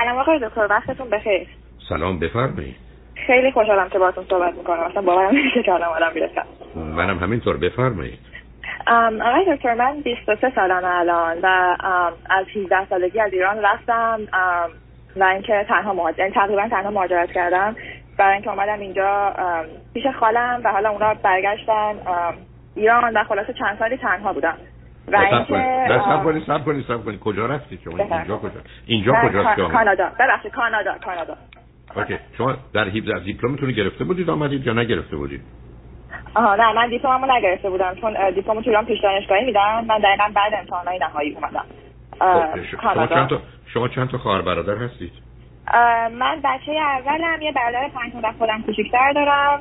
سلام آقای دکتر وقتتون بخیر. سلام بفرمایید. خیلی خوشحالم که باهاتون صحبت می‌کنم. اصلا باورم نمیشه که الان آدم بیرسم منم همینطور بفرمایید. آقای دکتر من 23 سالم الان و از 18 سالگی از ایران رفتم. و اینکه تنها مهاجرت یعنی تقریبا تنها مهاجرت کردم. برای اینکه اومدم اینجا پیش خالم و حالا اونا برگشتن ایران و خلاصه چند سالی تنها بودم. سب کنید. سب کنید سب کنید کجا رفتی شما اینجا کجا؟ اینجا کجاست کانادا. ببخشید کانادا کانادا. OK. شما در هیب دیپلمتون گرفته بودید آمدید یا نگرفته بودید؟ آها نه من دیپلممو نگرفته بودم چون دیپلم تو ایران پیش دانشگاهی میدن من دقیقا بعد امتحانای نهایی اومدم. خب، شما چند تا شما چند تا خواهر برادر هستید؟ من بچه اولم یه برادر پنج سال خودم کوچیک‌تر دارم.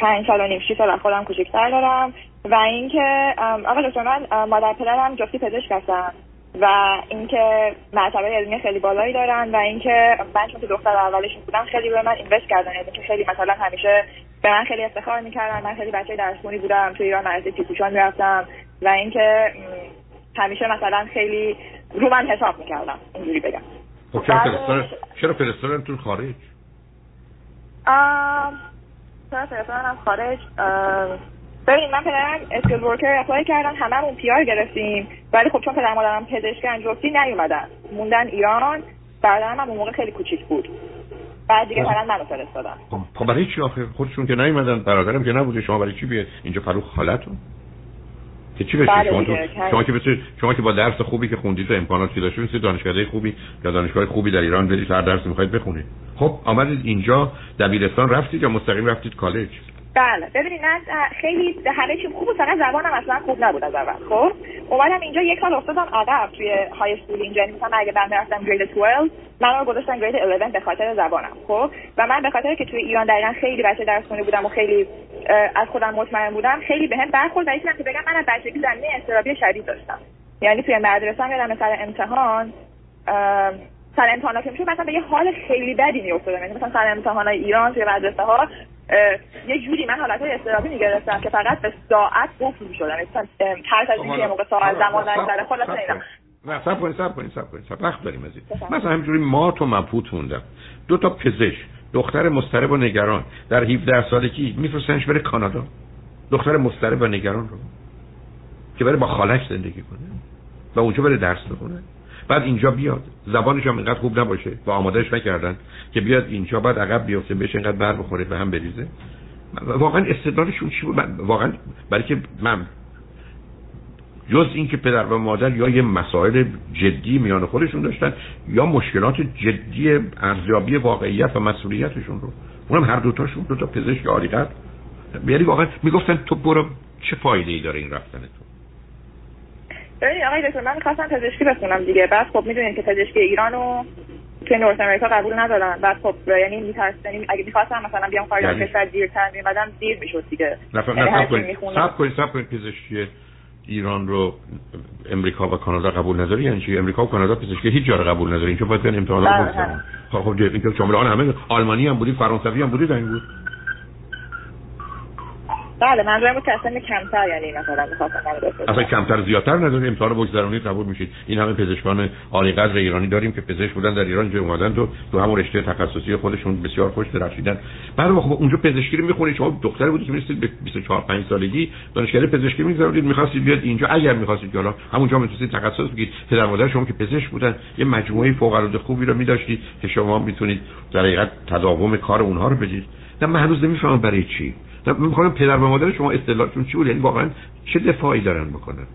پنج سال و نیم شیش سال خودم کوچیک‌تر دارم. و اینکه آقا دکتر من مادر پدرم جفتی پزشک هستن و اینکه مرتبه علمی خیلی بالایی دارن و اینکه من چون که دختر اولشون بودم خیلی به من اینوست کردن یعنی که خیلی مثلا همیشه به من خیلی افتخار می‌کردن. من خیلی بچه درسخونی بودم تو ایران مدرسه پیپوشان می‌رفتم و اینکه همیشه مثلا خیلی رو من حساب می‌کردم. اینجوری بگم. خب چرا فرستادن چرا فرستادن تو خارج چرا فرستادن خارج؟ ببین من پدرم skilled worker apply کردن هممون PR گرفتیم. ولی خب چون پدر مادرم پزشکن جفتی نیومدن. موندن ایران برادرم هم اون موقع خیلی کوچیک بود. بعد دیگه فقط منو فرستادن. خب،, خب برای چی آخه؟ خودشون که نیومدن برادرم که نبوده. شما برای چی بیاد اینجا فرودگاه خالتون؟ که چی بشه؟ بله شما, تو... شما که بسید شما که با درس خوبی که خوندید و امکاناتی داشتید مثل دانشگاه خوبی یا دانشگاه خوبی در ایران برید هر درسی می‌خواید بخونید. خب آمدید اینجا دبیرستان رفتید یا مستقیم رفتید کالج؟ بله. ببینید من خیلی همه چی خوب فقط زبانم اصلا خوب نبود از اول. خب؟ اومدم اینجا یک سال افتادم عقب توی های اسکول اینجا. مثلا اگه بعد رفتم گرید 12 من رو گذاشتن گرید 11 به خاطر زبانم. خب؟ و من به خاطر که توی ایران دقیقا خیلی بچه درس خونده بودم و خیلی از خودم مطمئن بودم خیلی بهم برخورد. و که بگم من از بچگی زمینه استرابی شدید داشتم. یعنی توی مدرسه هم یادم سر امتحان سر امتحانا که می‌شد مثلا به یه حال خیلی بدی میافتادم. یعنی مثلا سر امتحانای ایران توی مدرسه ها یه جوری من حالت های استرابی می‌گرفتم که فقط به ساعت گفت می‌شدم ترس از اینکه موقع ساعت زمان نگذره خلاص اینا نه سب کنید سب کنید سب کنید سب وقت داریم از این. مثلا همینجوری ما تو مبهوت موندم. دو تا پزشک دختر مسترب و نگران. در 17 سالگی میفرستنش بره کانادا. دختر مسترب و نگران رو. که بره با خالش زندگی کنه. و اونجا بره درس بخونه. بعد اینجا بیاد. زبانش هم اینقدر خوب نباشه و آمادهش نکردن که بیاد اینجا بعد عقب بیفته بهش اینقدر بر بخوره و هم بریزه. واقعا استدلالشون چی بود؟ واقعا برای که من جز اینکه پدر و مادر یا یه مسائل جدی میان خودشون داشتن یا مشکلات جدی ارزیابی واقعیت و مسئولیتشون رو. اونم هر دوتاشون دو تا پزشک عالی قدر یعنی واقعا می‌گفتن تو برو چه فایده ای داره این رفتن تو؟ ببینید آقای دکتر من می‌خواستم پزشکی بخونم دیگه. بعد خب می‌دونید که پزشکی ایرانو که نورت امریکا قبول ندارن. بعد خب یعنی میترسن یعنی اگه می‌خواستم مثلا بیام خارج از یعنی؟ کشور دیرتر میمدم دیر می‌شد دیگه. سب کنید. سب کنید پزشکی ایران رو امریکا و کانادا قبول نداری؟ یعنی چی؟ امریکا و کانادا پزشکی هیچ جا رو قبول نداری. اینجا باید امتحانات بله، بله. خب خب اینکه شامل همه آلمانی هم بودی فرانسوی هم بودی در این بود. بله منظورم که اصلا کمتر یعنی مثلا می‌خواستم اصلا کمتر زیادتر نداریم. امتحان بگذرونی قبول میشید. این همه پزشکان عالی قدر ایرانی داریم که پزشک بودن در ایران جو اومدن. تو تو همون رشته تخصصی خودشون بسیار خوش درخشیدن. بعد خب اونجا پزشکی رو می‌خونید. شما دختری بودی که می‌رسید به 24 5 سالگی. دانشگاه پزشکی میگذرونید. می‌خواستید بیاد اینجا. اگر می‌خواستید حالا همونجا می‌تونید تخصص بگیرید. پدر مادر شما که پزشک بودن یه مجموعه فوق العاده خوبی رو میداشتید که شما می‌تونید در حقیقت تداوم کار اونها رو بدید. نه من هنوز نمی‌فهمم برای چی. می‌خوام پدر و مادر شما اصطلاحشون چی بود؟ یعنی واقعا چه دفاعی دارن بکنن؟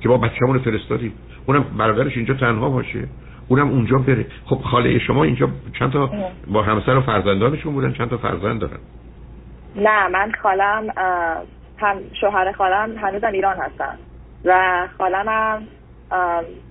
که با بچه‌مون فرستادیم اونم برادرش اینجا تنها باشه. اونم اونجا بره. خب خاله شما اینجا چند تا با همسر و فرزندانشون بودن؟ چند تا فرزند دارن؟ نه من خالم هم شوهر خالم هنوزم ایران هستن و خالم هم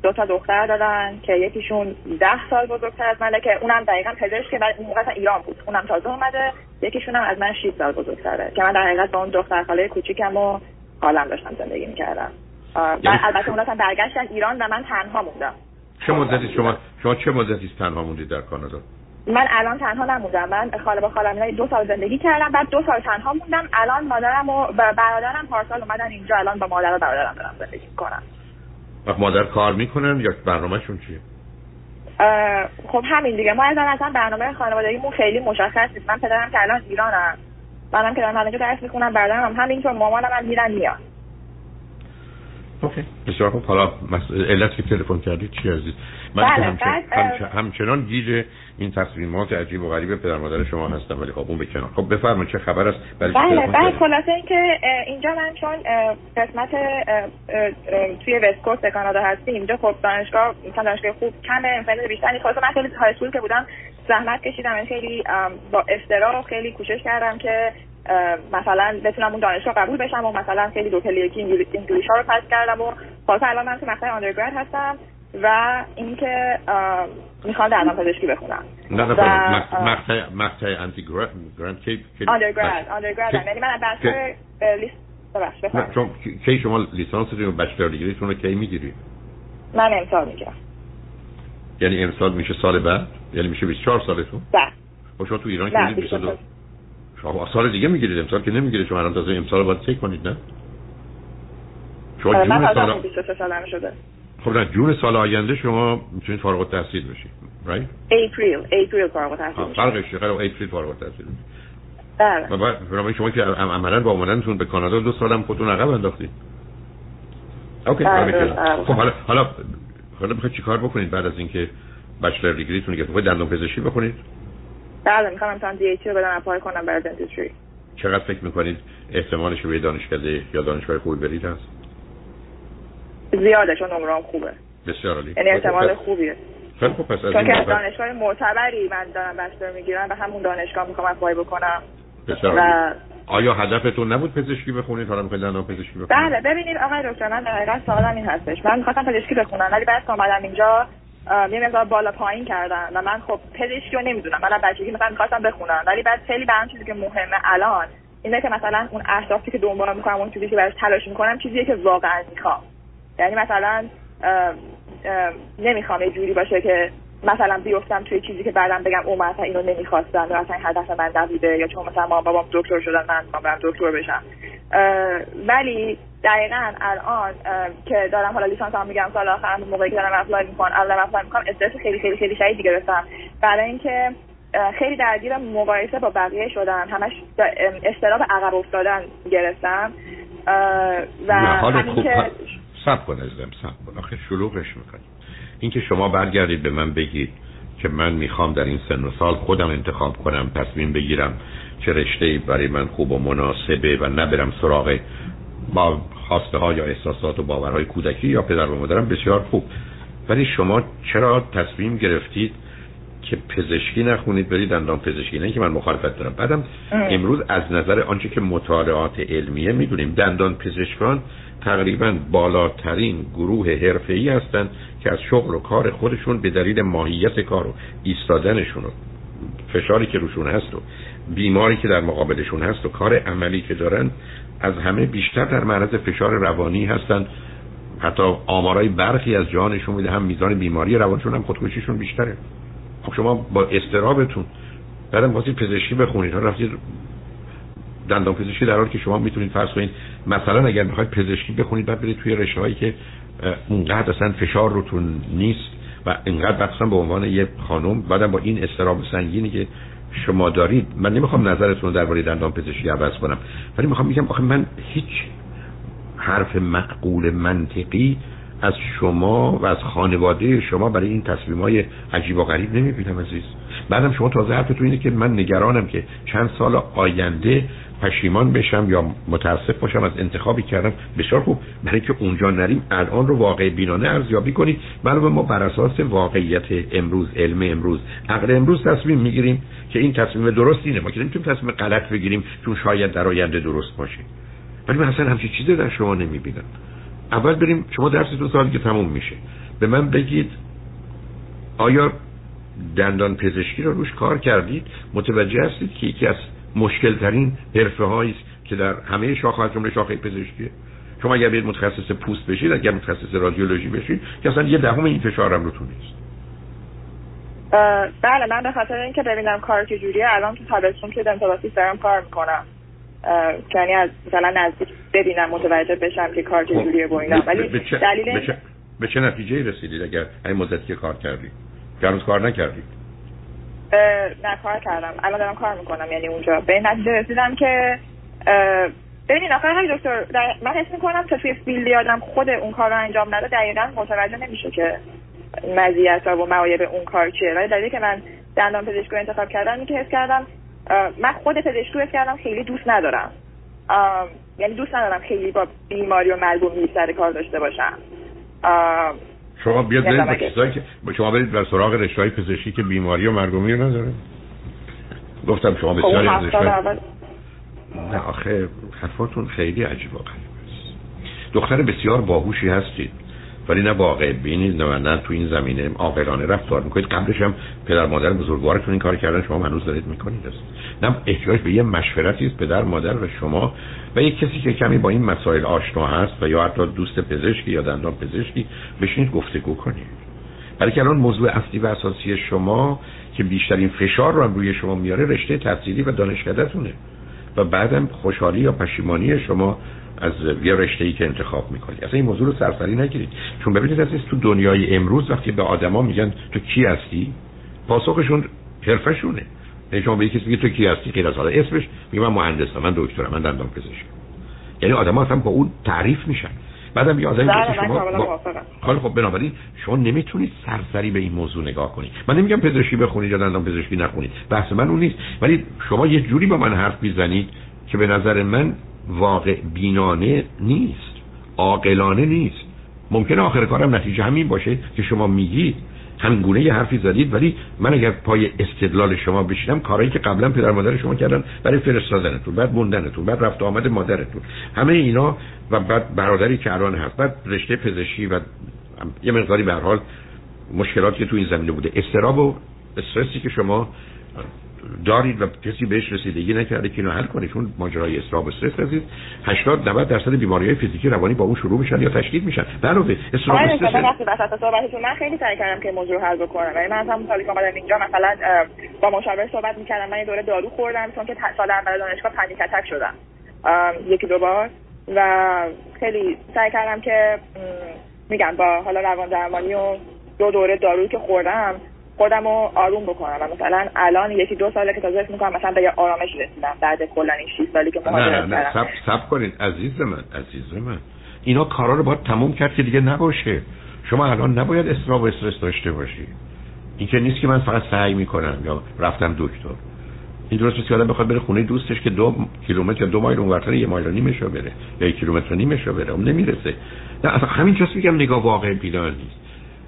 دو تا دختر دارن که یکیشون ده سال بزرگتر از منه که اونم دقیقا پزشک بعد اون موقع ایران بود. اونم تازه اومده یکیشون هم از من 6 سال بزرگتره. که من در حقیقت با اون دختر خاله کوچیکم و حالم داشتم زندگی می‌کردم. یعنی... البته اونا هم برگشتن ایران و من تنها موندم. چه مدتی شما شما چه مدتی تنها موندید در کانادا؟ من الان تنها نموندم. من خاله با خالم دو سال زندگی کردم. بعد دو سال تنها موندم. الان مادرم و برادرم پارسال اومدن اینجا. الان با مادر و برادرم دارم زندگی می‌کنم. مادر کار می‌کنن یا برنامهشون چیه؟ خب همین دیگه. ما از اصلا برنامه خانوادگیمون خیلی مشخص نیست. من پدرم که الان ایرانم. منم که دارم همینجا درس می‌خونم. برادرم هم همینطور مامانم هم میرن میاد اوکی. بسیار خوب. حالا علت که تلفن کردید چی عزیز؟ من بله، همچنان, بعد، همچنان گیج این تصمیمات عجیب و غریب پدر مادر شما هستم ولی خب اون به کنار. خب بفرمایید چه خبر است؟ بله کردید؟ خلاصه اینکه اینجا من چون قسمت توی وستکوست کانادا هستیم اینجا خب دانشگاه مثلا دانشگاه خوب کمه امکانات بیشتری خلاصه من خیلی های که بودم زحمت کشیدم خیلی با استرا خیلی کوشش کردم که مثلا بتونم اون دانشگاه قبول بشم و مثلا خیلی دو یکی انگلیش ها رو پس کردم و خلاصه الان من تو مقطع آندرگراد هستم و اینکه می‌خوام دندان پزشکی بخونم. نه نه اه، مقطع مقطع انتی گرند گرند کی آندرگراد بله. آندرگراد یعنی من بچلر لیست کی- شما لیسانستون و بچلر دیگریتون رو کی می‌گیرید من امسال می‌گیرم. یعنی امسال میشه سال بعد؟ یعنی میشه 24 سالتون؟ بله. خب شما تو ایران که نه، میگید 22 22. شما سال دیگه می‌گیرید امسال که نمی‌گیرید شما الان تازه امسال باید چک کنید نه؟ شما من جون سال 23 سالم شده خب نه جون سال آینده شما می‌تونید فارغ التحصیل بشید Right April April فارغ التحصیل. فرقش خیلی April فارغ التحصیل بله. بنابراین شما که عم- عملا با اومدنتون به کانادا دو سالم خودتون عقب انداختید. OK بله، که- بله. خب حالا حالا حالا چیکار بکنید بعد از اینکه bachelor degreeتون که بخواید دندان پزشکی بکنید بله می‌خوام امتحان DAT رو بدم apply کنم برای dentistry چقدر فکر می‌کنید احتمالش به دانشکده یا دانشگاه خوبی برید هست؟ زیاده چون نمرام خوبه. بسیار عالی. یعنی احتمال خب، خوبیه. خیلی خوب پس از چون که از دانشگاه معتبری من دارم بچلر می‌گیرم و همون دانشگاه می‌خوام اپلای بکنم. بسیار و. آیا هدفتون نبود پزشکی بخونید؟ حالا می‌خواید دندان پزشکی بخونید؟ بله ببینید آقای دکتر من در حقیقت سوالم این هستش. من می‌خواستم پزشکی بخونم ولی بعد که اومدم اینجا یه مقدار بالا پایین کردن و من خب پزشکی رو نمی‌دونم. من بچگی مثلا می‌خواستم بخونم. ولی بعد خیلی برام چیزی که مهمه الان اینه که مثلا اون اهدافی که دنبال می‌کنم اون چیزی که براش تلاش می‌کنم چیزیه که واقعا می‌خوام. یعنی مثلا ام، ام، نمی‌خوام یه جوری باشه که مثلا بیفتم توی چیزی که بعدم بگم او مثلا اینو نمی‌خواستم یا مثلا هدف من نبوده یا چون مثلا مامان بابام دکتر شدن من می‌خوام دکتر بشم. ولی دقیقا الان که دارم حالا لیسانس هم میگم سال آخر موقعی که دارم apply می‌کنم الان apply می‌کنم استرس خیلی خیلی خیلی شدیدی گرفتم برای اینکه خیلی درگیر مقایسه با بقیه شدم همش اضطراب عقب افتادن گرفتم. و خوب که سب کن عزیزم سب کن. آخه شلوغش می‌کنی. اینکه شما برگردید به من بگید که من می‌خوام در این سن و سال خودم انتخاب کنم تصمیم بگیرم چه رشته برای من خوب و مناسبه و نبرم سراغ با خواسته ها یا احساسات و باورهای کودکی یا پدر و مادرم بسیار خوب. ولی شما چرا تصمیم گرفتید که پزشکی نخونید برید دندان پزشکی؟ نه که من مخالفت دارم. بعدم ام. امروز از نظر آنچه که مطالعات علمیه می‌دونیم دندان پزشکان تقریبا بالاترین گروه حرفه‌ای هستند که از شغل و کار خودشون به دلیل ماهیت کار و ایستادنشون و فشاری که روشون هست و بیماری که در مقابلشون هست و کار عملی که دارن از همه بیشتر در معرض فشار روانی هستند. حتی آمارای برخی از جانشون میده هم میزان بیماری روانشون هم خودکشیشون بیشتره. خب شما با استرابتون بعدم واسه پزشکی بخونید. حالا رفتید دندان پزشکی در حالی که شما می‌تونید فرض کنید مثلا اگر می‌خواید پزشکی بخونید بعد برید توی رشته هایی که اونقدر اصلا فشار روتون نیست و اینقدر مثلا به عنوان یه خانم بعدم با این استراب سنگینی که شما دارید. من نمی‌خوام نظرتون رو درباره دندان پزشکی عوض کنم. ولی می‌خوام بگم آخه من هیچ حرف معقول منطقی از شما و از خانواده شما برای این تصمیم های عجیب و غریب نمی‌بینم عزیز. بعدم شما تازه حرفتون اینه که من نگرانم که چند سال آینده پشیمان بشم یا متاسف باشم از انتخابی کردم بسیار خوب. برای که اونجا نریم الان رو واقع بینانه ارزیابی کنید علاوه ما بر اساس واقعیت امروز علم امروز عقل امروز تصمیم می‌گیریم که این تصمیم درست اینه. ما که نمی‌تونیم تصمیم غلط بگیریم چون شاید در آینده درست باشه. ولی من اصلا همچین چیزی در شما نمی‌بینم. اول بریم شما درستون سالی که تموم میشه. به من بگید آیا دندان پزشکی رو روش کار کردید؟ متوجه هستید که یکی از مشکل ترین حرفه هایی است که در همه شاخه از جمله شاخه پزشکیه شما اگر برید متخصص پوست بشید اگر متخصص رادیولوژی بشید که اصلا یه دهم این فشارم روتون نیست. اه، بله من به خاطر اینکه ببینم کار چجوریه الان تو تابستون که دنتالاسیست دارم کار می‌کنم. که یعنی از مثلا نزدیک ببینم متوجه بشم که کار چجوریه با اینا. به- ولی به چه- دلیل به چه, به چه نتیجه رسیدید اگر این مدتی که کار کردید؟ که هنوز کار نکردید؟ نه کار کردم. الان دارم کار می‌کنم یعنی اونجا. به نتیجه رسیدم که ببینید آخر های دکتر من حس می‌کنم تا توی فیلدی آدم خود اون کار رو انجام نده دقیقا متوجه نمیشه که مزیت و معایب اون کار چیه. ولی دلیلی که من دندان پزشکی انتخاب کردم این که حس کردم من خود پزشکی حس کردم خیلی دوست ندارم. یعنی دوست ندارم خیلی با بیماری و و سر کار داشته باشم. شما بیاد برید که شما برید بر سراغ رشته پزشکی که بیماری و مرگ و میر نداره. گفتم شما خب، بسیاری از نه آخه حرفاتون خیلی عجیب و دختر بسیار باهوشی هستید. ولی نه واقع بینید نه نه تو این زمینه عاقلانه رفتار می‌کنید. قبلش هم پدر مادر بزرگوارتون این کار کردن شما هنوز دارید می‌کنید. است نه احتیاج به یه مشورتی است پدر مادر و شما. و یک کسی که کمی با این مسائل آشنا هست و یا حتی دوست پزشکی یا دندان پزشکی بشینید گفتگو کنید. برای که الان موضوع اصلی و اساسی شما که بیشترین فشار رو روی شما میاره رشته تحصیلی و دانشکدهتونه. و بعدم خوشحالی یا پشیمانی شما از یه رشته ای که انتخاب می‌کنید اصلا این موضوع رو سرسری نگیرید. چون ببینید عزیز تو دنیای امروز وقتی به آدما میگن تو کی هستی پاسخشون حرفشونه یعنی شما به کسی تو کی هستی؟ غیر از حالا اسمش میگه من مهندسم من دکترم من دندان پزشکم. یعنی آدما اصلا با اون تعریف میشن. بعدم یه آدمی که شما با... خب بنابراین شما نمی‌تونید سرسری به این موضوع نگاه کنید. من نمیگم پزشکی بخونید یا دندان پزشکی نخونید. بحث من اون نیست. ولی شما یه جوری با من حرف می‌زنید که به نظر من واقع بینانه نیست عاقلانه نیست. ممکنه آخر کارم نتیجه همین باشه که شما میگید. همین گونه یه حرفی زدید ولی من اگر پای استدلال شما بشینم کارهایی که قبلا پدر مادر شما کردن برای فرستادنتون بعد موندنتون بعد رفت آمد مادرتون. همه اینا و بعد برادری که الان هست بعد رشته پزشکی و یه مقداری به حال مشکلاتی که تو این زمینه بوده. استراب و استرسی که شما دارید و کسی بهش رسیدگی نکرده که اینو حل کنه چون ماجرای استراب و استرس عزیز 80 90 درصد بیماری های فیزیکی روانی با اون شروع میشن یا تشدید میشن. علاوه استراب و استرس من خیلی سعی کردم که موضوع حل بکنم. ولی من هم سالی که اومدم اینجا مثلا با مشاور صحبت می‌کردم. من یه دوره دارو خوردم چون که سال اول دانشگاه پنیک اتک شدم. یکی دو بار. و خیلی سعی کردم که میگم با حالا روان درمانی و دو دوره دارو که خوردم خودم رو آروم بکنم. و مثلا الان یکی دو ساله که تازه می‌کنم مثلا به یه آرامش رسیدم. بعد کلا این 6 سالی که نه نه نه سب, سب کنید عزیز من عزیز من. اینا کارا رو باید تموم کرد که دیگه نباشه. شما الان نباید استراب و استرس داشته باشی. این که نیست که من فقط سعی می‌کنم یا رفتم دکتر. این درست که آدم بخواد بره خونه دوستش که دو کیلومتر یا دو مایل اونورتر یه مایل نیمش بره. یا یک کیلومتر نیمش بره. اون نمی‌رسه. نه اصلا همین جاست میگم نگاه واقع بیدار نیست.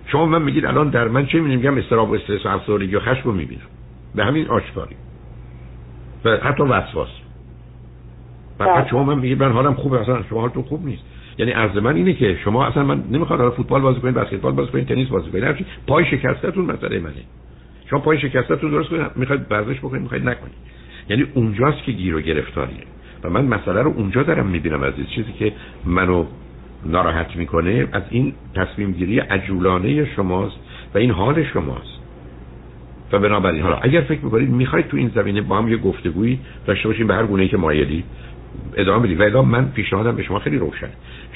شما من میگید الان در من چه می‌بینیم میگم استراب و استرس و افسردگی و خشم رو می‌بینم. به همین آشکاری. و حتی وسواس. بعد بله. شما من میگید من حالم خوبه اصلا شما حالتون خوب نیست. یعنی عرض من اینه که شما اصلا من نمی‌خواد حالا فوتبال بازی کنید بسکتبال بازی کنید تنیس بازی کنید هرچی. پای شکستتون مسئله منه. شما پای شکستتون درست کنید می‌خواید ورزش بکنید می‌خواید نکنید یعنی اونجاست که گیر و گرفتاریه. و من مسئله رو اونجا دارم می‌بینم عزیز. چیزی که منو ناراحت می‌کنه از این تصمیم گیری عجولانه شماست و این حال شماست. و بنابراین حالا اگر فکر می‌کنید می‌خواید تو این زمینه با هم یه گفتگویی داشته باشیم به هر گونه که مایلی ادامه بدید. و ادامه من پیشنهادم به شما خیلی روشن.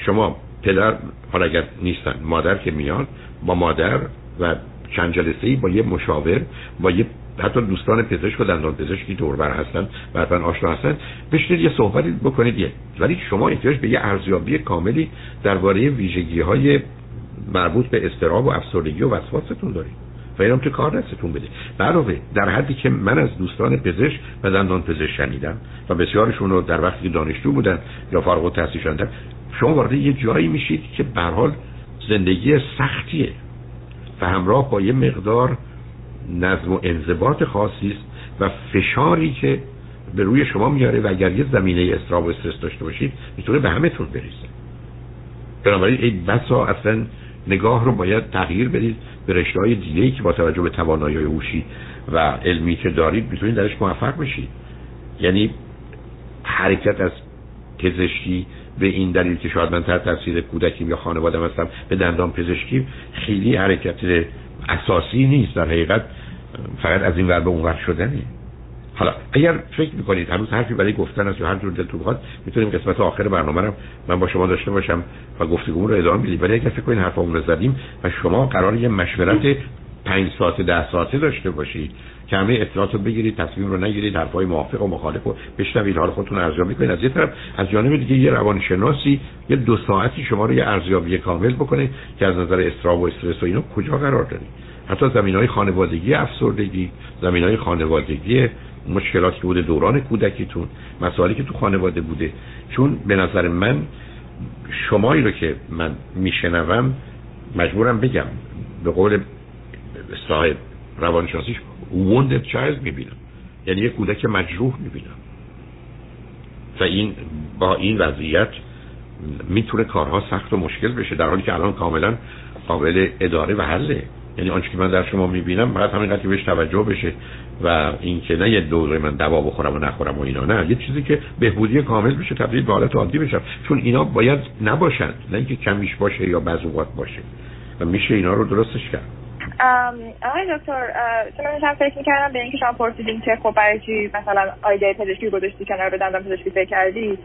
شما پدر حالا اگر نیستن مادر که میاد با مادر و چند جلسه ای با یه مشاور با یه حتی دوستان پزشک و دندان پزشکی دوربر هستن و حتما آشنا هستن. بشنید یه صحبتی بکنید یه. ولی شما احتیاج به یه ارزیابی کاملی درباره ویژگی های مربوط به استراب و افسردگی و وسواستون دارید. و اینم تو کار دستتون بده. علاوه در حدی که من از دوستان پزشک و دندان پزشک شنیدم و بسیارشون رو در وقتی دانشجو بودن یا فارغ التحصیل شدن شما وارد یه جایی میشید که به حال زندگی سختیه و همراه با یه مقدار نظم و انضباط خاصی است و فشاری که به روی شما میاره و اگر یه زمینه استراب و استرس داشته باشید می‌تونه به همتون بریزه. بنابراین این بسا اصلا نگاه رو باید تغییر بدید به رشته های دیگه که با توجه به توانایی هوشی و علمی که دارید می‌تونید درش موفق بشید. یعنی حرکت از پزشکی به این دلیل که شاید من تحت تاثیر کودکیم یا خانوادم هستم به دندان پزشکی خیلی حرکت اساسی نیست. در حقیقت فقط از این ور به اون ور شدنه حالا اگر فکر می‌کنید هنوز حرفی برای گفتن است یا هر جور دلتون بخواد می‌تونیم قسمت آخر برنامه رو من با شما داشته باشم و گفتگو رو ادامه بدیم ولی اگر فکر کنید حرفمون رو زدیم و شما قرار یه مشورت پنج ساعت ده ساعته داشته باشید که همه اطلاعات رو بگیرید تصمیم رو نگیرید حرفای موافق و مخالف رو بشنوید حال خودتون ارزیابی کنید. از یه طرف از جانب دیگه یه روانشناسی یه دو ساعتی شما رو یه ارزیابی کامل بکنه که از نظر استراب و استرس و اینو کجا قرار دارید؟ حتی زمین های خانوادگی افسردگی زمین های خانوادگی مشکلاتی بوده دوران کودکیتون مسائلی که تو خانواده بوده. چون به نظر من شمایی رو که من میشنوم مجبورم بگم به قول صاحب روانشناسیش wounded child می‌بینم. یعنی یک کودک مجروح می‌بینم. و این با این وضعیت می‌تونه کارها سخت و مشکل بشه در حالی که الان کاملا قابل اداره و حله. یعنی آنچه که من در شما می‌بینم باید همین که بهش توجه بشه و اینکه نه یه دوره من دوا بخورم و نخورم و اینا نه. یه چیزی که بهبودی کامل بشه تبدیل به حالت عادی بشه. چون اینا باید نباشند نه اینکه کمیش باشه یا بعض باشه. و میشه اینا رو درستش کرد. آقای دکتر چون من فکر می‌کردم به اینکه شما پرسیدین که خب برای چی مثلا آیده پزشکی گذاشتی کنار به دندان پزشکی فکر کردی؟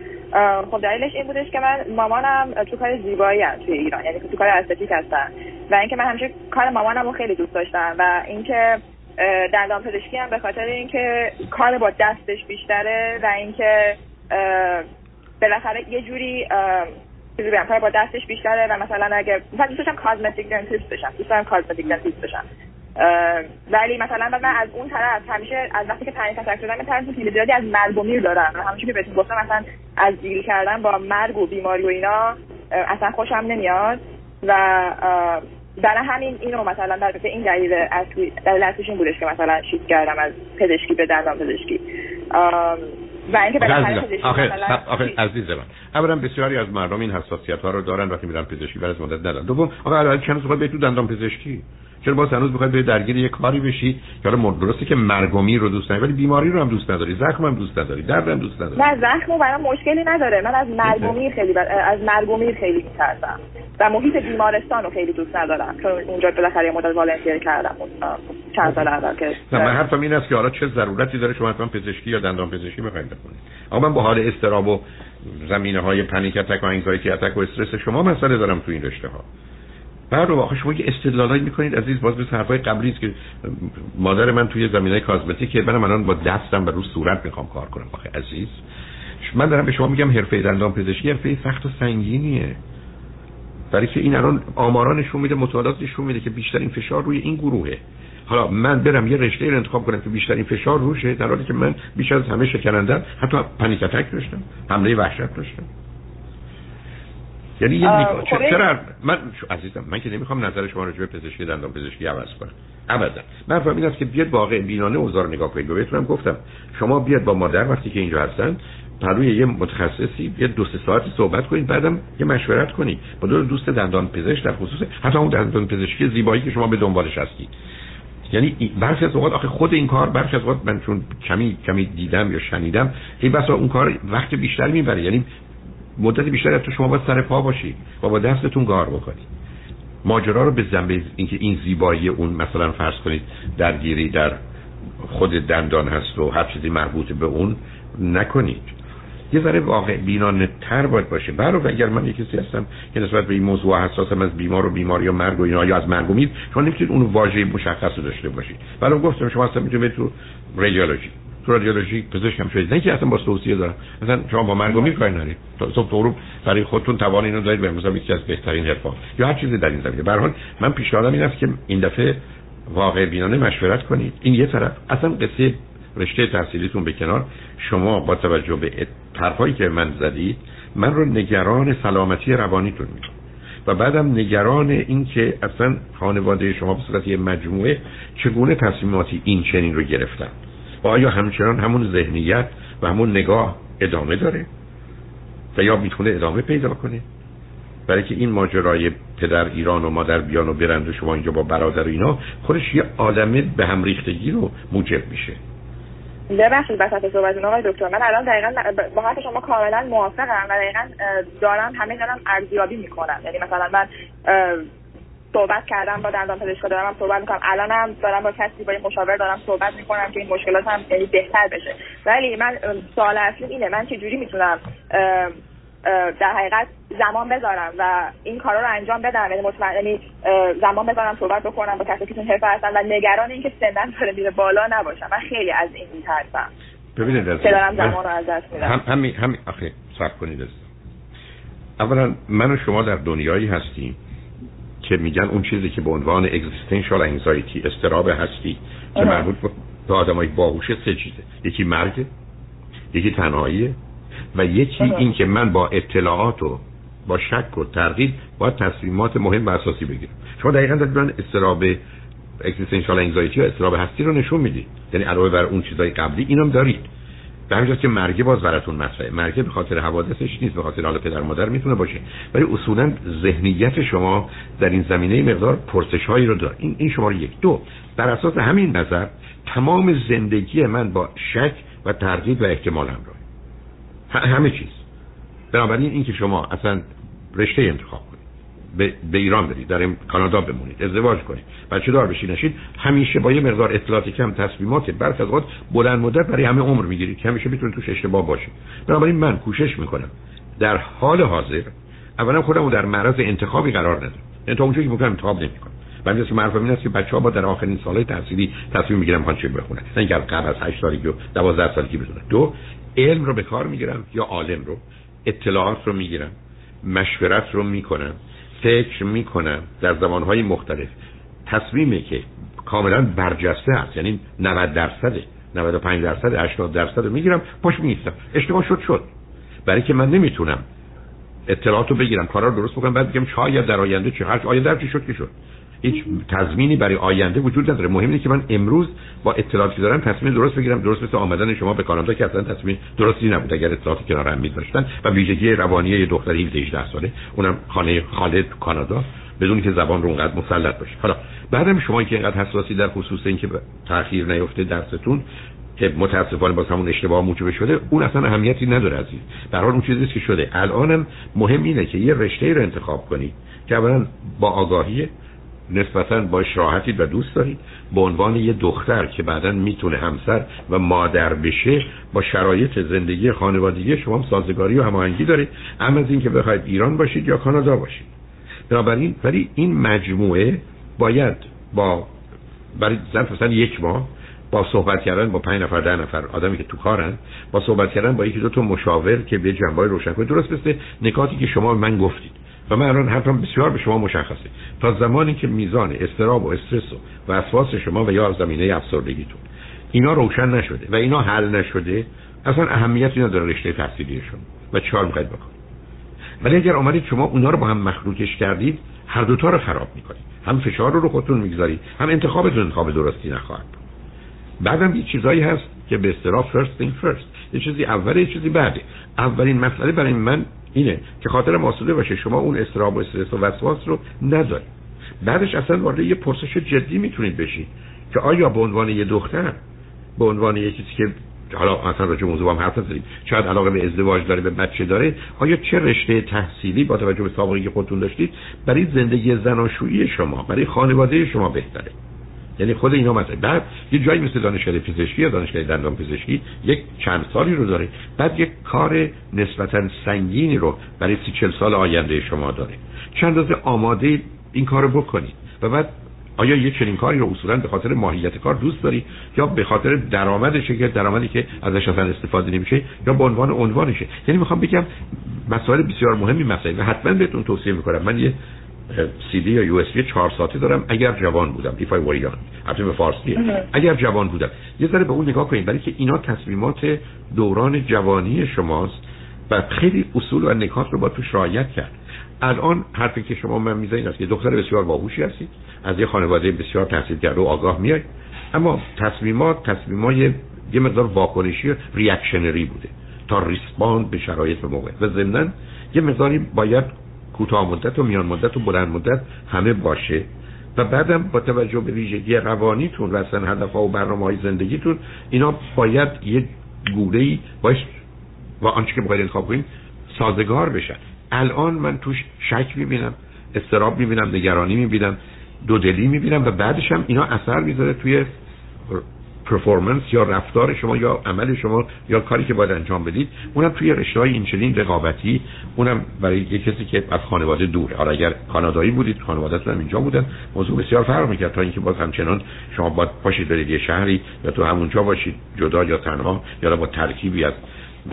خب دلیلش این بودش که من مامانم تو کار زیبایی هم توی ایران یعنی تو کار استتیک هستن. و اینکه من همیشه کار مامانم رو خیلی دوست داشتم و اینکه دندان پزشکی هم به خاطر اینکه کار با دستش بیشتره و اینکه بالاخره یه جوری چیزی کار با دستش بیشتره و مثلا اگه مثلا دوست داشتم کازمتیک دنتیست بشم دوست دارم کازمتیک دنتیست بشم. ولی مثلا من از اون طرف همیشه از وقتی که پنج کتک شدم ترس خیلی زیادی از مرگ و میر دارم. همیشه که بهتون گفتم مثلا از دیل کردن با مرگ و بیماری و اینا اصلا خوشم نمیاد. و برای همین اینو مثلا در این دلیل اصلی دلیل اصلیش این بودش که مثلا شیفت کردم از پزشکی به دندان پزشکی. و اینکه آخه آخه عزیز من. اولا بسیاری از مردم این حساسیت ها رو دارن وقتی میرن پزشکی برای مدت ندارن. دوم آقا الان چند روز به تو دندان پزشکی؟ چرا باز هنوز بخواید به درگیر یه کاری بشی؟ که حالا درسته که مرگومی رو دوست نداری ولی بیماری رو هم دوست نداری زخم هم دوست نداری درد هم دوست نداری. نه زخم برام مشکلی نداره. من از مرگومی خیلی بر... از مرگومی خیلی میترسم. و محیط بیمارستان رو خیلی دوست ندارم. چون اونجا بالاخره مدت والنتیر کردم. چند سال اول که نه من حرفم این است که حالا چه ضرورتی داره شما حتما پزشکی یا دندان پزشکی بخواید بکنید اما من با حال استراب و زمینه های پنیک اتک و انگزایتی اتک و استرس شما مسئله دارم تو این رشته ها بعد رو شما یه استدلالایی می‌کنید عزیز باز به حرفای قبلی است که مادر من توی زمینه کاسمتیک منم الان با دستم و رو صورت می‌خوام کار کنم. آخه عزیز من دارم به شما میگم حرفه دندان پزشکی حرفه سخت و سنگینیه. برای که این الان آمارا نشون میده مطالعات نشون میده که بیشترین فشار روی این گروهه. حالا من برم یه رشته رو انتخاب کنم که بیشترین فشار روشه در حالی که من بیش از همه شکننده حتی پنیک اتک داشتم حمله وحشت داشتم. یعنی یه نگاه خب چرا من عزیزم من که نمی‌خوام نظر شما راجع به پزشکی دندان پزشکی عوض کنم. ابدا. من فهم این است که بیاد واقع بینانه اوزار نگاه کنید. و بهتونم گفتم شما بیاد با مادر وقتی که اینجا هستن پروی یه متخصصی یه دو سه ساعتی صحبت کنید بعدم یه مشورت کنید. با دو دوست دندان پزشک در خصوص حتی اون دندان پزشکی زیبایی که شما به دنبالش هستید. یعنی برخی از اوقات آخه خود این کار برخی از اوقات من چون کمی کمی دیدم یا شنیدم این بسا اون کار وقت بیشتر می‌بره. یعنی مدت بیشتر تو شما باید سر پا باشید و با دستتون کار بکنید ماجرا رو به زنبه اینکه این زیبایی اون مثلا فرض کنید درگیری در خود دندان هست و هر چیزی مربوط به اون نکنید. یه ذره واقع بینانه تر باید باشه. برای اگر من یه کسی هستم که نسبت به این موضوع حساسم از بیمار و بیماری و مرگ و اینا یا از مرگ و میر شما نمی‌تونید اون واژه مشخص داشته باشید. برای گفتم شما اصلا می‌تونید تو رادیولوژی. تو رادیولوژی پزشک هم شدید. نه که اصلا با توصیه دارم. مثلا شما با مرگ و میر کاری ندارید صبح تو برای خودتون توان اینو دارید به مثلا یکی از بهترین حرفا. یا هر چیزی در این زمینه. به هر حال من پیشنهادم این است که این دفعه واقع بینانه مشورت کنید. این یه طرف. اصلا قصه رشته تحصیلیتون به کنار. شما با توجه به طرفایی که من زدید من رو نگران سلامتی روانیتون می‌کنم. و بعدم نگران این که اصلا خانواده شما به صورت یه مجموعه چگونه تصمیماتی این چنین رو گرفتن. آیا همچنان همون ذهنیت و همون نگاه ادامه داره؟ و یا می‌تونه ادامه پیدا کنه؟ برای که این ماجرای پدر ایران و مادر بیان و برند و شما اینجا با برادر و اینا خودش یه آدمه به هم ریختگی رو موجب میشه. ببخشید وسط صحبت آقای دکتر. من الان دقیقا با حرف شما کاملا موافقم و دقیقا دارم همه دارم ارزیابی می‌کنم. یعنی مثلا من صحبت کردم با دندان پزشک دارم صحبت می‌کنم. الانم دارم با کسی با مشاور دارم صحبت می‌کنم که این مشکلات هم یعنی بهتر بشه. ولی من سوال اصلی اینه من چه جوری می‌تونم در حقیقت زمان بذارم و این کارا رو انجام بدم؟ یعنی مطمئن یعنی زمان بذارم صحبت بکنم با کسی که تون حرفه هستن و نگران اینکه سنن داره میره بالا نباشم من خیلی از این میترسم. ببینید که دارم زمان رو از دست میدم. هم همین همین آخه صبر کنید. اولا من و شما در دنیایی هستیم. که میگن اون چیزی که به عنوان اگزیستنشال انگزایتی استراب هستی که مربوط به آدمای باهوشه سه چیزه. یکی مرگ یکی تنهاییه و یکی این که من با اطلاعات و با شک و تردید باید تصمیمات مهم و اساسی بگیرم. شما دقیقا دارید من استراب اکزیستنشال انگزایتی و استراب هستی رو نشون می‌دید. یعنی علاوه بر اون چیزای قبلی اینم دارید. به همین که مرگ باز براتون مسئله مرگ به خاطر حوادثش نیست به خاطر حال پدر مادر می‌تونه باشه. ولی اصولا ذهنیت شما در این زمینه مقدار پرسش هایی رو داره. این این شما یک. دو بر اساس همین نظر تمام زندگی من با شک و تردید و احتمال همراه همه چیز. بنابراین اینکه شما اصلا رشته انتخاب به, به ایران برید در کانادا بمونید ازدواج کنید. بچه دار بشید نشید همیشه با یه مقدار اطلاعات کم تصمیمات برخ از اوقات بلند مدت برای همه عمر می‌گیرید که همیشه می‌تونید توش اشتباه باشید. بنابراین من کوشش می‌کنم در حال حاضر اولا خودم رو در معرض انتخابی قرار ندم. یعنی تا اونجایی که ممکن انتخاب نمی‌کنم. بعد که معرفم این است که بچه‌ها با در آخرین سالهای تحصیلی تصمیم می‌گیرن چه بخونن نه اینکه قبل از 8 سالگی و 12 سالگی بدونن دو علم رو به کار می‌گیرم یا عالم رو اطلاعات رو می‌گیرم مشورت رو می‌کنم فکر می‌کنم در زمانهای مختلف تصمیمی که کاملا برجسته هست یعنی 90 درصد 95 درصد 80 درصد می‌گیرم پاش میستم اشتباه شد شد. برای که من نمی‌تونم اطلاعات رو بگیرم کارا رو درست بکنم بعد بگم شاید در آینده چه هر آینده چی شد که شد. هیچ تضمینی برای آینده وجود نداره. مهم اینه که من امروز با اطلاعاتی دارم تصمیم درست بگیرم. درست مثل آمدن شما به کانادا که اصلا تصمیم درستی نبود. اگر اطلاعاتی کنار هم میذاشتن و ویژگی روانی یه دختر 17 18 ساله اونم خانه خالد کانادا بدون که زبان رو اونقدر مسلط باشه. حالا بعدم شما که اینقدر حساسی در خصوص اینکه تاخیر نیفته درستون که متاسفانه با همون اشتباه موجب شده اون اصلا اهمیتی نداره عزیز. در حال اون چیزی که شده. الانم مهم اینه که یه رشته رو انتخاب کنید که اولا با آگاهی نسبتا باش راحتید و دوست دارید. به عنوان یه دختر که بعدا می‌تونه همسر و مادر بشه با شرایط زندگی خانوادگی شما سازگاری و هماهنگی دارید. اما از اینکه بخواید ایران باشید یا کانادا باشید. بنابراین ولی این مجموعه باید با برای ظرف مثلا یک ماه با صحبت کردن با پنج نفر ده نفر آدمی که تو کارن با صحبت کردن با یکی دو تا مشاور که به جنبای روشن کنه درست مثل نکاتی که شما من گفتید. و من الان حرفم بسیار به شما مشخصه. تا زمانی که میزان استراب و استرس و وسواس شما و یا زمینه افسردگیتون اینا روشن نشده و اینا حل نشده اصلا اهمیتی نداره رشته تحصیلیشون. و چهار می‌خواید بکنید؟ ولی اگر آمدید شما اونا رو با هم مخلوطش کردید هر دوتا رو خراب می‌کنید. هم فشار رو رو خودتون می‌گذارید هم انتخابتون انتخاب درستی نخواهد بود. بعدم یه چیزایی هست که به اصطلاح first thing first. یه چیزی اوله یه چیزی بعده. اولین مسئله برای من اینه که خاطر آسوده باشه شما اون استراب و استرس و وسواس رو ندارید بعدش اصلا وارد یه پرسش جدی می‌تونید بشید که آیا به عنوان یه دختر به عنوان یه چیزی که حالا اصلا راجع موضوع هم حرف نزدیم شاید علاقه به ازدواج داره به بچه داره آیا چه رشته تحصیلی با توجه به سابقه که خودتون داشتید برای زندگی زناشویی شما برای خانواده شما بهتره؟ یعنی خود اینا مثلا بعد یه جایی مثل دانشگاه پزشکی یا دانشگاه دندان پزشکی یک چند سالی رو داره. بعد یک کار نسبتا سنگینی رو برای سی چل سال آینده شما داره. چند روز آماده این کار رو بکنید؟ و بعد آیا یه چنین کاری رو اصولا به خاطر ماهیت کار دوست داری؟ یا به خاطر درآمدشه که درآمدی که ازش اصلا استفاده نمیشه یا به عنوان عنوانشه؟ یعنی می‌خوام بگم مسائل بسیار مهمی مسائل و حتما بهتون توصیه می‌کنم. من یه سی دی یا یو اس بی 4 ساعتی دارم. اگر جوان بودم. I were young. به فارسی. اگر جوان بودم. یه ذره به اون نگاه کنید برای که اینا تصمیمات دوران جوانی شماست و خیلی اصول و نکات رو با توش رعایت کرد. الان حرفی که شما به من می‌زنید اینست که دختر بسیار باهوشی هستید. از یه خانواده بسیار تحصیل کرده و آگاه میای اما تصمیمات تصمیمای یه مقدار واکنشی reactionary بوده. تا respond به شرایط به موقع. و ضمن یه مقداری باید کوتاه مدت و میان مدت و بلند مدت همه باشه. و بعدم با توجه به ویژگی روانیتون و اصلا هدف و برنامه های زندگیتون اینا باید یه گوره ای باش و آنچه که باید انتخاب کنیم سازگار بشن. الان من توش شک می‌بینم استراب می‌بینم نگرانی می‌بینم دودلی می‌بینم و بعدش هم اینا اثر می‌ذاره توی پرفورمنس یا رفتار شما یا عمل شما یا کاری که باید انجام بدید اونم توی رشته های اینچنین رقابتی اونم برای یه کسی که از خانواده دوره حالا اگر کانادایی بودید خانوادهتون هم اینجا بودن. موضوع بسیار فرق می‌کرد تا اینکه باز همچنان شما باید پاشید برید یه شهری یا تو همونجا باشید جدا یا تنها یا با ترکیبی از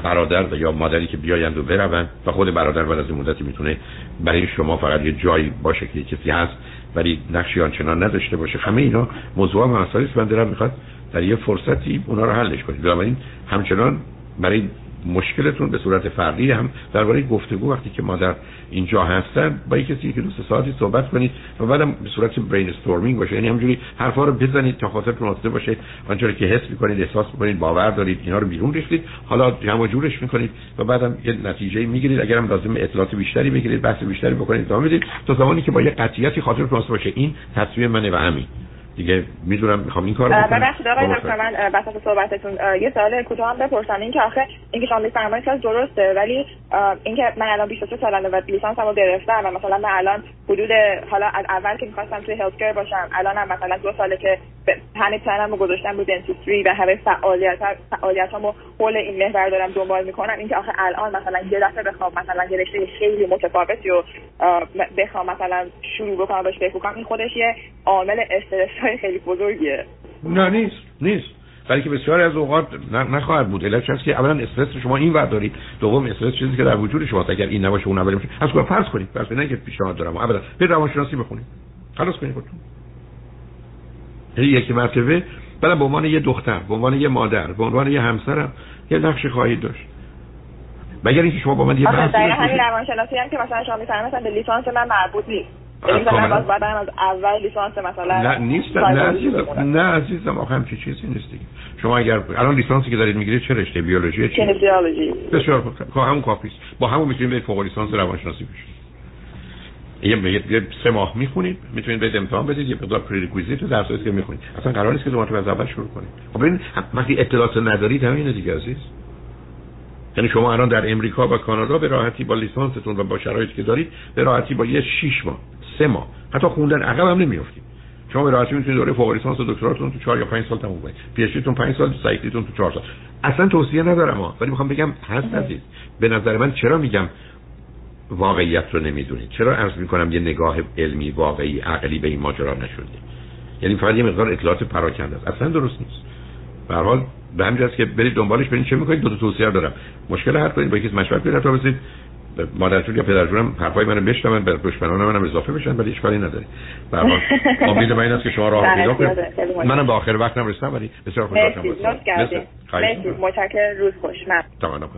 برادر و یا مادری که بیایند و بروند. و خود برادر بعد از این مدتی می‌تونه برای شما فقط یه جایی باشه که کسی هست ولی نقشی آنچنان نداشته باشه. همه اینا موضوع هم است من می‌خواد در یه فرصتی اونا رو حلش کنید بنابراین همچنان برای مشکلتون به صورت فردی هم درباره گفتگو وقتی که مادر اینجا هستن با کسی که دوست ساعتی صحبت کنید و بعدم به صورت برین استورمینگ باشه. یعنی همجوری حرفا رو بزنید تا خاطر مناسب باشه. آنچه که حس می‌کنید احساس می‌کنید باور دارید اینا رو بیرون ریختید. حالا جمع جورش می‌کنید و بعدم یه نتیجه می‌گیرید. اگرم لازم اطلاعات بیشتری بگیرید بحث بیشتری بکنید ادامه بدید تا زمانی که با یه قطعیتی خاطر مناسب باشه. این تصمیم منه و همین. دیگه می‌دونم می‌خوام این کارو بکنم. ببخشید آقای دکتر من وسط صحبتتون. یه سوال کوتاه هم بپرسم. اینکه آخه اینکه شما میفرمایید که درسته ولی اینکه من الان 23 سالمه و لیسانسمو گرفتم و مثلا من الان حدود حالا از اول که می‌خواستم توی هلت کیر باشم الانم مثلا دو ساله که همه پلنمو گذاشتم رو دنتیستری و همه فعالیت فعالیتامو حول این محور دارم دنبال می‌کنم. اینکه آخه الان مثلا یه دفعه بخوام مثلا یه رشته خیلی متفاوتی رو بخوام مثلا شروع بکنم باش فکر کنم این خودش یه عامل استرس خیلی بزرگیه. نه نیست نیست. برای که بسیاری از اوقات نخواهد بود. علتش هست که اولا استرس شما این ور دارید. دوم استرس چیزی که در وجود شما اگر این نباشه اون اول میشه از کجا فرض کنید؟ فرض کنید که پیشنهاد دارم. ابدا برید روانشناسی بخونید. خلاص کنید خودتون. یعنی یکی مرتبه. بعد به عنوان یه دختر به عنوان یه مادر به عنوان یه همسرم یه نقش خواهید داشت. مگر اینکه شما با من یه بحثی همین روانشناسی هم که مثلا شما میفرمایید مثلا به لیسانس من مربوط نیست. مثلا بعد از اول لیسانس مثلا نه نیست نه عزیزم. نه عزیزم. آخه همچی چیزی نیست دیگه. شما اگر الان لیسانسی که دارید می‌گیرید چه رشته؟ بیولوژی چه بیولوژی بسیار خوب. همون کافی با همون می‌تونید برید فوق لیسانس روانشناسی بشید. یه یه سه ماه می‌خونید. می‌تونید به امتحان بدید. یه مقدار پریکویزیت درسایی که می‌خونید. اصلا قرار نیست که دو از اول شروع کنید. خب این وقتی اطلاعات ندارید همین دیگه عزیز. یعنی شما الان در امریکا و کانادا به راحتی با لیسانستون و با شرایطی که دارید به راحتی با یه 6 ماه. سه ماه. حتی خوندن عقب هم نمیافتید شما به راحتی می‌تونید دوره فوق لیسانس و دکتراتون تو 4 یا 5 سال تموم کنید. پی اچ تون 5 سال سایکلیتون تو 4 سال. اصلا توصیه ندارم ولی می‌خوام بگم هست عزیز. به نظر من چرا میگم واقعیت رو نمی‌دونید؟ چرا عرض می‌کنم یه نگاه علمی واقعی عقلی به این ماجرا نشده یعنی فقط یه مقدار اطلاعات پراکنده است. اصلا درست نیست. به هر حال به همین که برید دنبالش ببینید چه می‌کنید. دو تا توصیه دارم. مشکل حل کنید با یکی مشورت کنید تا برسید مادرتون یا پدرتونم حرفای منو بشنون به دشمنان منم اضافه بشن ولی اشکالی نداره به هر حال امید من است که شما راه پیدا کنید. منم به آخر وقتم رسیدم ولی بسیار خوشحالم مرسی متشکرم. روز خوش. ممنون.